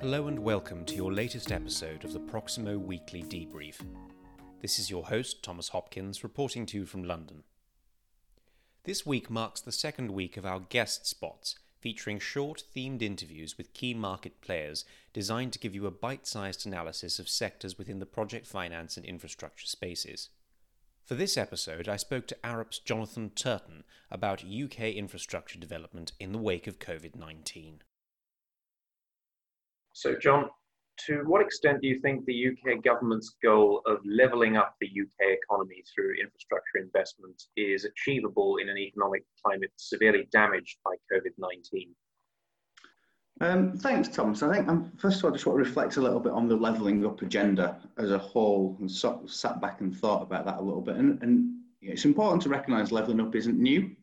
Hello and welcome to your latest episode of the Proximo Weekly Debrief. This is your host, Thomas Hopkins, reporting to you from London. This week marks the second week of our guest spots, featuring short themed interviews with key market players designed to give you a bite sized analysis of sectors within the project finance and infrastructure spaces. For this episode, I spoke to Arup's Jonathan Turton about UK infrastructure development in the wake of COVID 19. So, John, to what extent do you think the UK government's goal of levelling up the UK economy through infrastructure investment is achievable in an economic climate severely damaged by COVID 19? Um, thanks, Thomas. I think um, first of all, I just want to reflect a little bit on the levelling up agenda as a whole and so, sat back and thought about that a little bit. And, and it's important to recognise levelling up isn't new.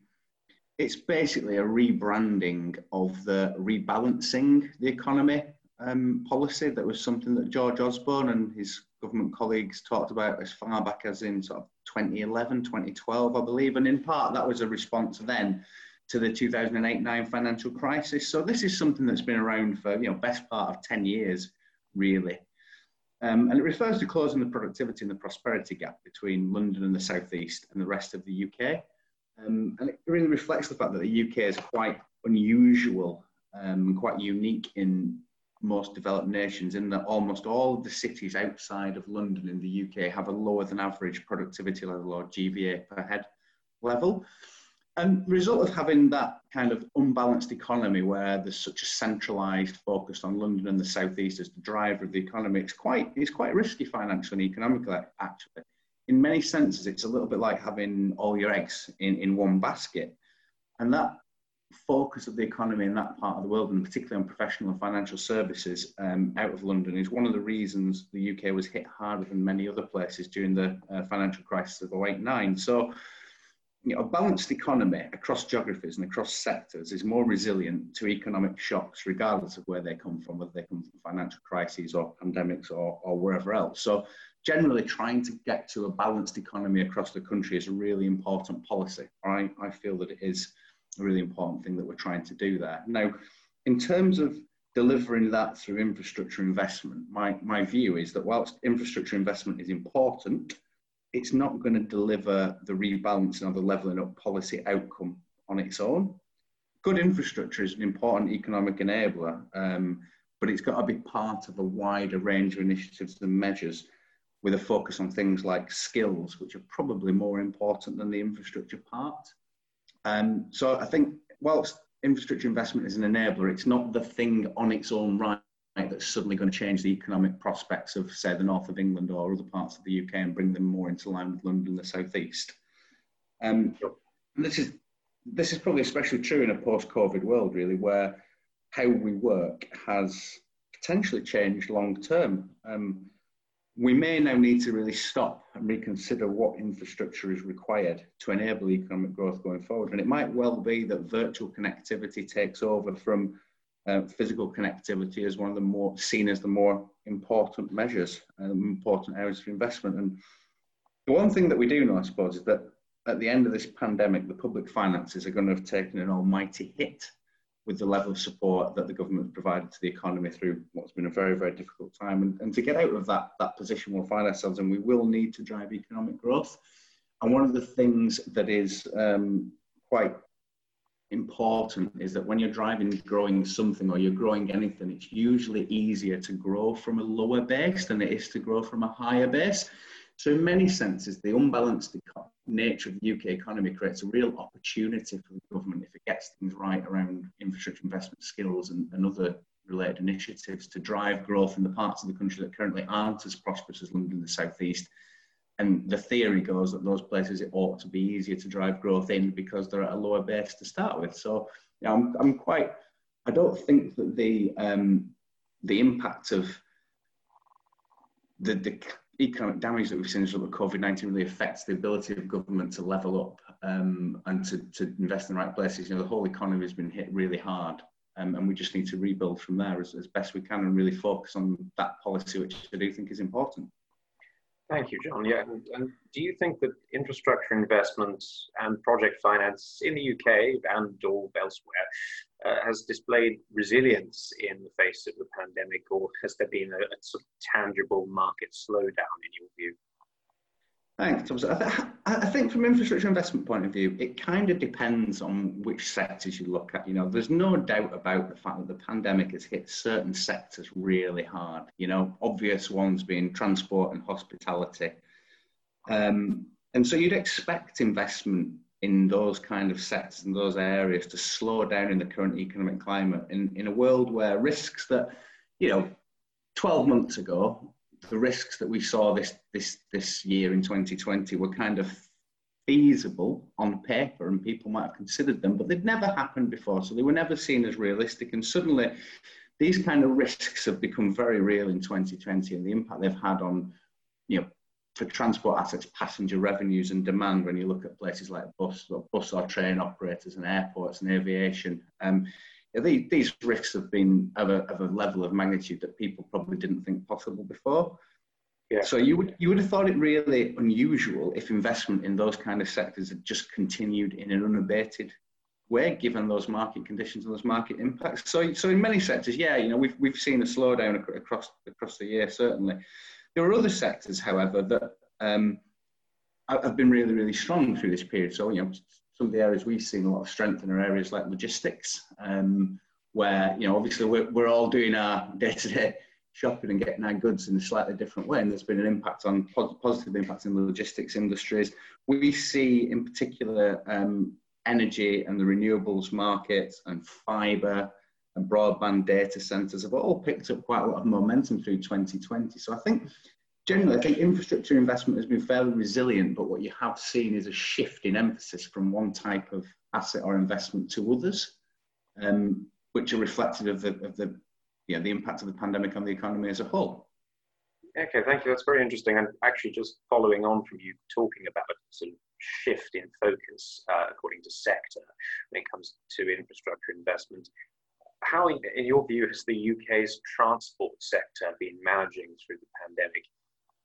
It's basically a rebranding of the rebalancing the economy um, policy that was something that George Osborne and his government colleagues talked about as far back as in sort of 2011, 2012, I believe. And in part, that was a response then to the 2008-9 financial crisis. So this is something that's been around for, you know, best part of 10 years, really. Um, and it refers to closing the productivity and the prosperity gap between London and the southeast and the rest of the UK. Um, and it really reflects the fact that the UK is quite unusual um, and quite unique in most developed nations in that almost all of the cities outside of London in the UK have a lower than average productivity level or GVA per head level. And result of having that kind of unbalanced economy where there's such a centralised focus on London and the southeast as the driver of the economy, it's quite, it's quite risky financially and economically, actually. In many senses, it's a little bit like having all your eggs in, in one basket. And that focus of the economy in that part of the world, and particularly on professional and financial services um, out of London, is one of the reasons the UK was hit harder than many other places during the uh, financial crisis of 08-9. So, you know, a balanced economy across geographies and across sectors is more resilient to economic shocks, regardless of where they come from, whether they come from financial crises or pandemics or, or wherever else. So, generally, trying to get to a balanced economy across the country is a really important policy. I, I feel that it is a really important thing that we're trying to do there. Now, in terms of delivering that through infrastructure investment, my, my view is that whilst infrastructure investment is important, it's not going to deliver the rebalancing or the levelling up policy outcome on its own. Good infrastructure is an important economic enabler, um, but it's got to be part of a wider range of initiatives and measures with a focus on things like skills, which are probably more important than the infrastructure part. Um, so I think whilst infrastructure investment is an enabler, it's not the thing on its own right that's suddenly going to change the economic prospects of, say, the north of England or other parts of the UK and bring them more into line with London and the southeast. Um, this is this is probably especially true in a post-COVID world, really, where how we work has potentially changed long term. Um, we may now need to really stop and reconsider what infrastructure is required to enable economic growth going forward. And it might well be that virtual connectivity takes over from uh, physical connectivity as one of the more seen as the more important measures and important areas for investment. And the one thing that we do know, I suppose, is that at the end of this pandemic, the public finances are going to have taken an almighty hit with the level of support that the government provided to the economy through what's been a very, very difficult time. And, and to get out of that, that position we'll find ourselves in, we will need to drive economic growth. And one of the things that is um, quite important is that when you're driving growing something or you're growing anything, it's usually easier to grow from a lower base than it is to grow from a higher base. So in many senses, the unbalanced nature of the UK economy creates a real opportunity for the government if it gets things right around infrastructure investment skills and, and other related initiatives to drive growth in the parts of the country that currently aren't as prosperous as London and the South East. And the theory goes that those places it ought to be easier to drive growth in because they're at a lower base to start with. So yeah, I'm, I'm quite, I don't think that the, um, the impact of the, the economic damage that we've seen as a result of COVID 19 really affects the ability of government to level up um, and to, to invest in the right places. You know, the whole economy has been hit really hard. Um, and we just need to rebuild from there as, as best we can and really focus on that policy, which I do think is important. Thank you, John. Yeah, and, and, do you think that infrastructure investment and project finance in the UK and or elsewhere uh, has displayed resilience in the face of the pandemic, or has there been a, a sort of tangible market slowdown in your view? Thanks, Thomas. I, th- I think from infrastructure investment point of view, it kind of depends on which sectors you look at. You know, there's no doubt about the fact that the pandemic has hit certain sectors really hard. You know, obvious ones being transport and hospitality. Um, and so you'd expect investment in those kind of sectors and those areas to slow down in the current economic climate in, in a world where risks that, you know, 12 months ago the risks that we saw this this this year in 2020 were kind of feasible on paper and people might have considered them but they'd never happened before. So they were never seen as realistic. And suddenly these kind of risks have become very real in 2020 and the impact they've had on you know for transport assets passenger revenues and demand when you look at places like bus or bus or train operators and airports and aviation um, these, these risks have been of a, of a level of magnitude that people probably didn't think possible before. Yeah. So you would you would have thought it really unusual if investment in those kind of sectors had just continued in an unabated way, given those market conditions and those market impacts. So so in many sectors, yeah, you know we've we've seen a slowdown across across the year certainly. There are other sectors, however, that um, have been really really strong through this period. So you know some of the areas we've seen a lot of strength in are areas like logistics, um, where you know obviously we're, we're all doing our day-to-day shopping and getting our goods in a slightly different way, and there's been an impact on positive impact in the logistics industries. We see in particular um, energy and the renewables market and fibre and broadband data centres have all picked up quite a lot of momentum through 2020. So I think generally, I think infrastructure investment has been fairly resilient, but what you have seen is a shift in emphasis from one type of asset or investment to others, um, which are reflective of the, of the, know, the impact of the pandemic on the economy as a whole. Okay, thank you. That's very interesting. And actually, just following on from you talking about a sort of shift in focus uh, according to sector when it comes to infrastructure investment, how, in, your view, has the UK's transport sector been managing through the pandemic?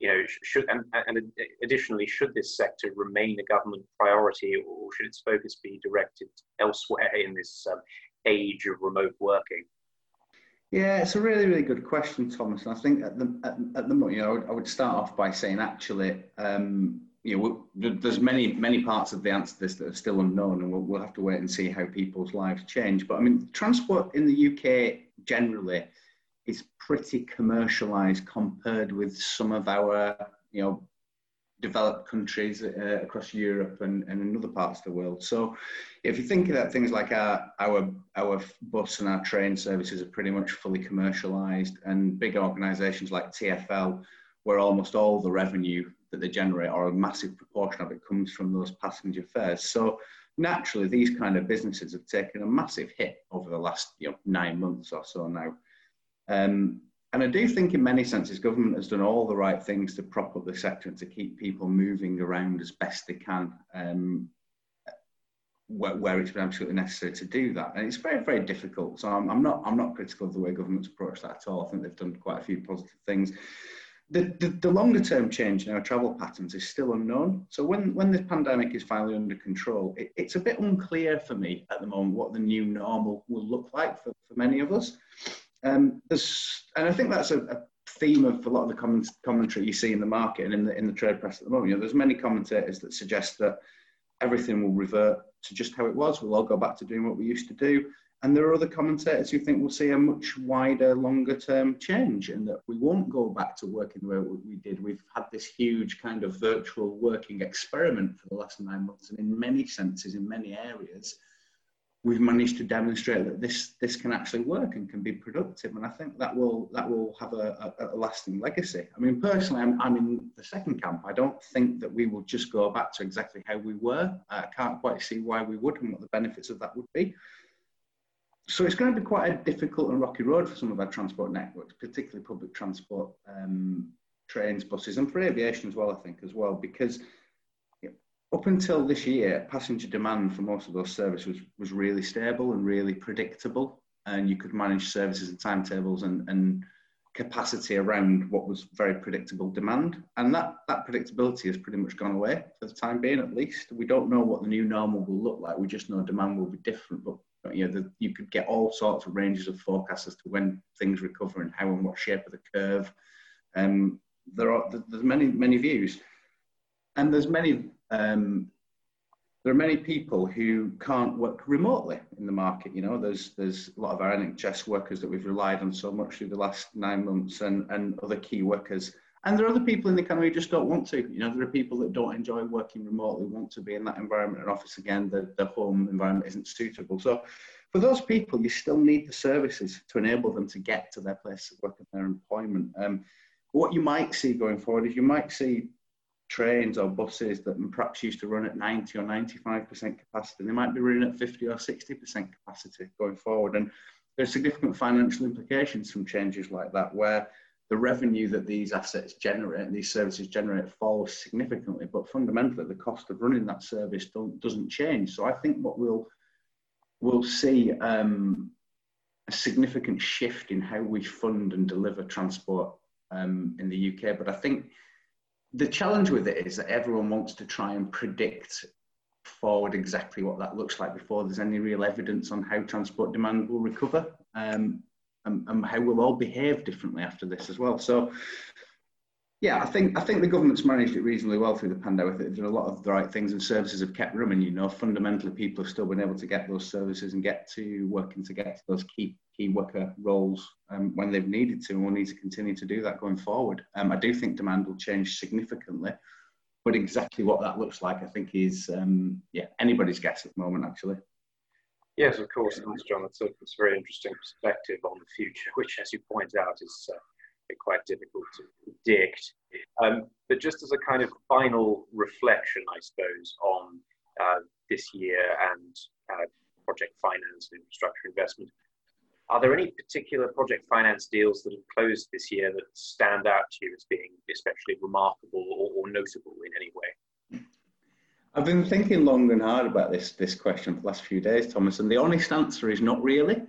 you know, should and, and additionally, should this sector remain a government priority, or should its focus be directed elsewhere in this um, age of remote working? Yeah, it's a really, really good question, Thomas. And I think at the at, at the moment, you know, I would, I would, start off by saying actually, um, you know, there's many, many parts of the answer to this that are still unknown, and we'll, we'll have to wait and see how people's lives change. But I mean, transport in the UK generally is pretty commercialized compared with some of our, you know, developed countries uh, across Europe and, and in other parts of the world. So if you think about things like our, our, our bus and our train services are pretty much fully commercialized and big organizations like TfL, where almost all the revenue that they generate or a massive proportion of it comes from those passenger fares. So naturally, these kind of businesses have taken a massive hit over the last you know, nine months or so now. Um, and I do think, in many senses, government has done all the right things to prop up the sector and to keep people moving around as best they can, um, where, where, it's been absolutely necessary to do that. And it's very, very difficult. So I'm, I'm, not, I'm not critical of the way government's approached that at all. I think they've done quite a few positive things. The, the, the longer term change in our travel patterns is still unknown. So when, when this pandemic is finally under control, it, it's a bit unclear for me at the moment what the new normal will look like for, for many of us. Um, and I think that's a, a, theme of a lot of the comment, commentary you see in the market and in the in the trade press at the moment. You know, there's many commentators that suggest that everything will revert to just how it was. We'll all go back to doing what we used to do. And there are other commentators who think we'll see a much wider, longer term change and that we won't go back to working the way we did. We've had this huge kind of virtual working experiment for the last nine months. And in many senses, in many areas, we've managed to demonstrate that this this can actually work and can be productive and i think that will that will have a, a, a, lasting legacy i mean personally I'm, I'm in the second camp i don't think that we will just go back to exactly how we were i can't quite see why we would and what the benefits of that would be so it's going to be quite a difficult and rocky road for some of our transport networks particularly public transport um, trains buses and for aviation as well i think as well because up until this year, passenger demand for most of those services was, was really stable and really predictable. And you could manage services and timetables and, and capacity around what was very predictable demand. And that, that predictability has pretty much gone away for the time being, at least. We don't know what the new normal will look like. We just know demand will be different. But you know, the, you could get all sorts of ranges of forecasts as to when things recover and how and what shape of the curve. Um, there are there's many many views, and there's many um, there are many people who can't work remotely in the market. You know, there's there's a lot of our NHS workers that we've relied on so much through the last nine months, and and other key workers. And there are other people in the economy who just don't want to. You know, there are people that don't enjoy working remotely, want to be in that environment and office again. The the home environment isn't suitable. So, for those people, you still need the services to enable them to get to their place of work and their employment. Um, what you might see going forward is you might see trains or buses that perhaps used to run at 90 or 95% capacity, they might be running at 50 or 60% capacity going forward. And there's significant financial implications from changes like that, where the revenue that these assets generate, these services generate, falls significantly. But fundamentally, the cost of running that service doesn't change. So I think what we'll we'll see um, a significant shift in how we fund and deliver transport um, in the UK. But I think the challenge with it is that everyone wants to try and predict forward exactly what that looks like before there's any real evidence on how transport demand will recover um, and, and, how we'll all behave differently after this as well. So yeah, I think I think the government's managed it reasonably well through the pandemic. They've done a lot of the right things, and services have kept running. You know, fundamentally, people have still been able to get those services and get to working to get to those key key worker roles um, when they've needed to, and we'll need to continue to do that going forward. Um, I do think demand will change significantly, but exactly what that looks like, I think, is um, yeah anybody's guess at the moment, actually. Yes, of course, thanks, John. It's a, it's a very interesting perspective on the future, which, as you point out, is. Uh, quite difficult to predict. Um, but just as a kind of final reflection, I suppose, on uh, this year and uh, project finance and infrastructure investment, are there any particular project finance deals that have closed this year that stand out to you as being especially remarkable or, or notable in any way? I've been thinking long and hard about this this question for the last few days, Thomas, and the honest answer is not really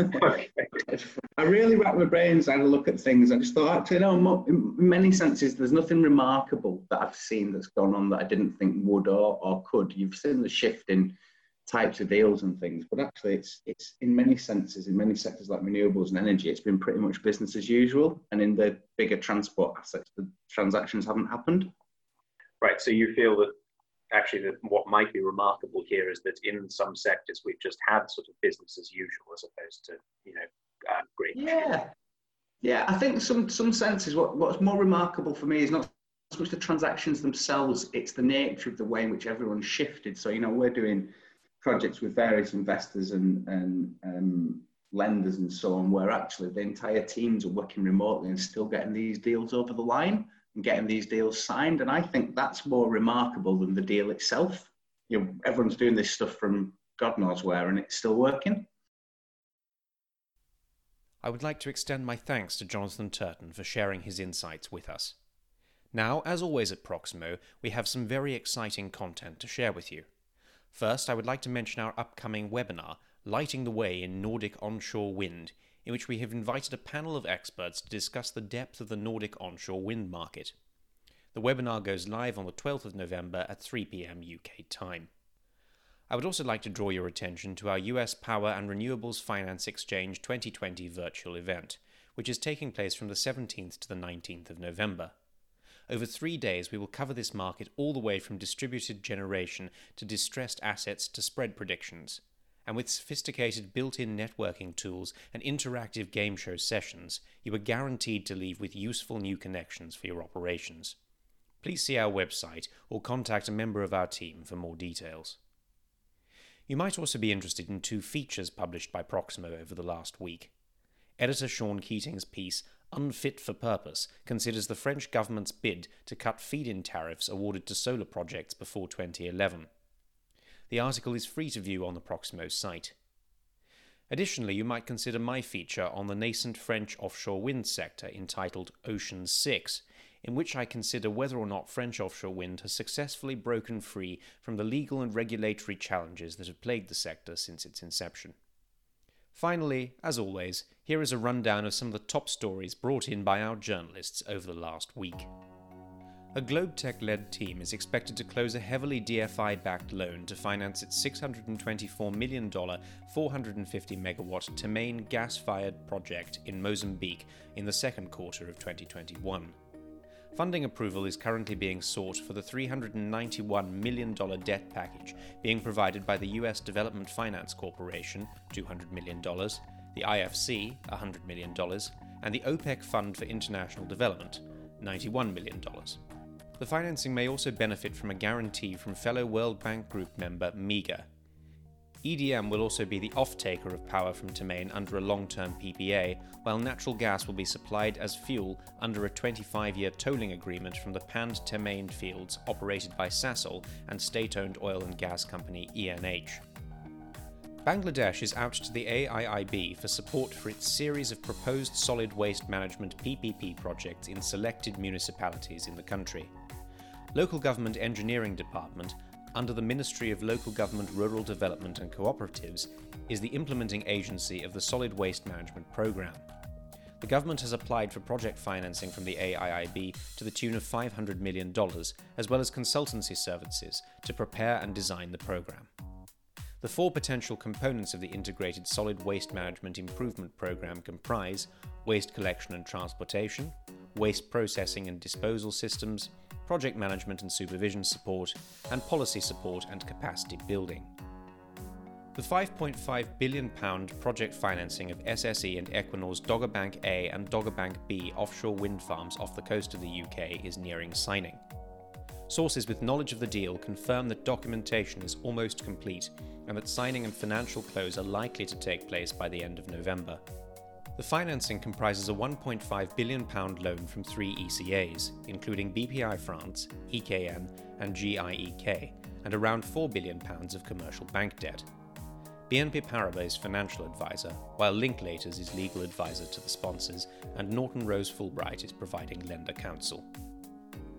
okay. I really wrapped my brains and had a look at things. I just thought, actually, no, in many senses, there's nothing remarkable that I've seen that's gone on that I didn't think would or, or could. You've seen the shift in types of deals and things, but actually, it's it's in many senses, in many sectors like renewables and energy, it's been pretty much business as usual. And in the bigger transport assets, the transactions haven't happened. Right. So you feel that actually that what might be remarkable here is that in some sectors we've just had sort of business as usual as opposed to you know uh, great yeah. yeah i think some some senses what what's more remarkable for me is not so much the transactions themselves it's the nature of the way in which everyone shifted. So you know we're doing projects with various investors and and um, lenders and so on where actually the entire teams are working remotely and still getting these deals over the line and getting these deals signed. And I think that's more remarkable than the deal itself. You know, everyone's doing this stuff from God knows where, and it's still working. I would like to extend my thanks to Jonathan Turton for sharing his insights with us. Now, as always at Proximo, we have some very exciting content to share with you. First, I would like to mention our upcoming webinar, Lighting the Way in Nordic Onshore Wind, in which we have invited a panel of experts to discuss the depth of the Nordic onshore wind market. The webinar goes live on the 12th of November at 3 pm UK time. I would also like to draw your attention to our US Power and Renewables Finance Exchange 2020 virtual event, which is taking place from the 17th to the 19th of November. Over three days, we will cover this market all the way from distributed generation to distressed assets to spread predictions and with sophisticated built in networking tools and interactive game show sessions, you are guaranteed to leave with useful new connections for your operations. Please see our website or contact a member of our team for more details. You might also be interested in two features published by Proximo over the last week. Editor Sean Keating's piece, Unfit for Purpose, considers the French government's bid to cut feed in tariffs awarded to solar projects before 2011. The article is free to view on the Proximo site. Additionally, you might consider my feature on the nascent French offshore wind sector entitled Ocean 6, in which I consider whether or not French offshore wind has successfully broken free from the legal and regulatory challenges that have plagued the sector since its inception. Finally, as always, here is a rundown of some of the top stories brought in by our journalists over the last week. A Globeleq led team is expected to close a heavily DFI backed loan to finance its $624 million, 450 megawatt Temane gas fired project in Mozambique in the second quarter of 2021. Funding approval is currently being sought for the $391 million debt package being provided by the US Development Finance Corporation, $200 million, the IFC, $100 million, and the OPEC Fund for International Development, $91 million. The financing may also benefit from a guarantee from fellow World Bank Group member MIGA. EDM will also be the off-taker of power from Temane under a long-term PPA, while natural gas will be supplied as fuel under a 25-year tolling agreement from the Pande Temane fields operated by Sasol and state-owned oil and gas company ENH. Bangladesh is out to the AIIB for support for its series of proposed solid waste management PPP projects in selected municipalities in the country. Local Government Engineering Department, under the Ministry of Local Government Rural Development and Cooperatives, is the implementing agency of the Solid Waste Management Programme. The government has applied for project financing from the AIIB to the tune of $500 million, as well as consultancy services to prepare and design the programme. The four potential components of the Integrated Solid Waste Management Improvement Programme comprise waste collection and transportation, waste processing and disposal systems, project management and supervision support, and policy support and capacity building. The £5.5 billion project financing of SSE and Equinor's Dogger Bank A and Dogger Bank B offshore wind farms off the coast of the UK is nearing signing. Sources with knowledge of the deal confirm that documentation is almost complete and that signing and financial close are likely to take place by the end of November. The financing comprises a £1.5 billion loan from three ECAs, including BPI France, EKN, and GIEK, and around £4 billion of commercial bank debt. BNP Paribas is financial advisor, while Linklaters is legal advisor to the sponsors, and Norton Rose Fulbright is providing lender counsel.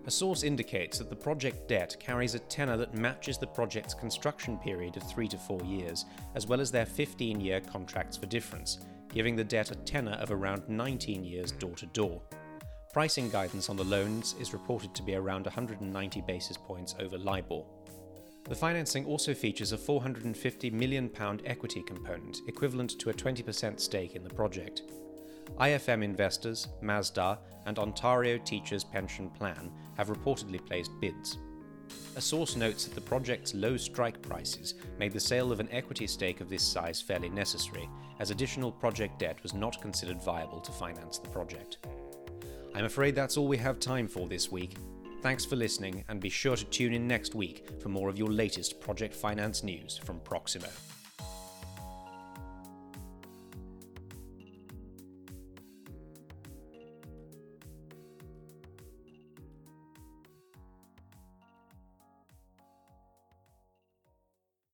A source indicates that the project debt carries a tenor that matches the project's construction period of three to four years, as well as their 15 year contracts for difference, giving the debt a tenor of around 19 years door to door. Pricing guidance on the loans is reported to be around 190 basis points over LIBOR. The financing also features a £450 million equity component, equivalent to a 20% stake in the project. IFM investors, Masdar, and Ontario Teachers Pension Plan have reportedly placed bids. A source notes that the project's low strike prices made the sale of an equity stake of this size fairly necessary, as additional project debt was not considered viable to finance the project. I'm afraid that's all we have time for this week. Thanks for listening, and be sure to tune in next week for more of your latest project finance news from Proximo.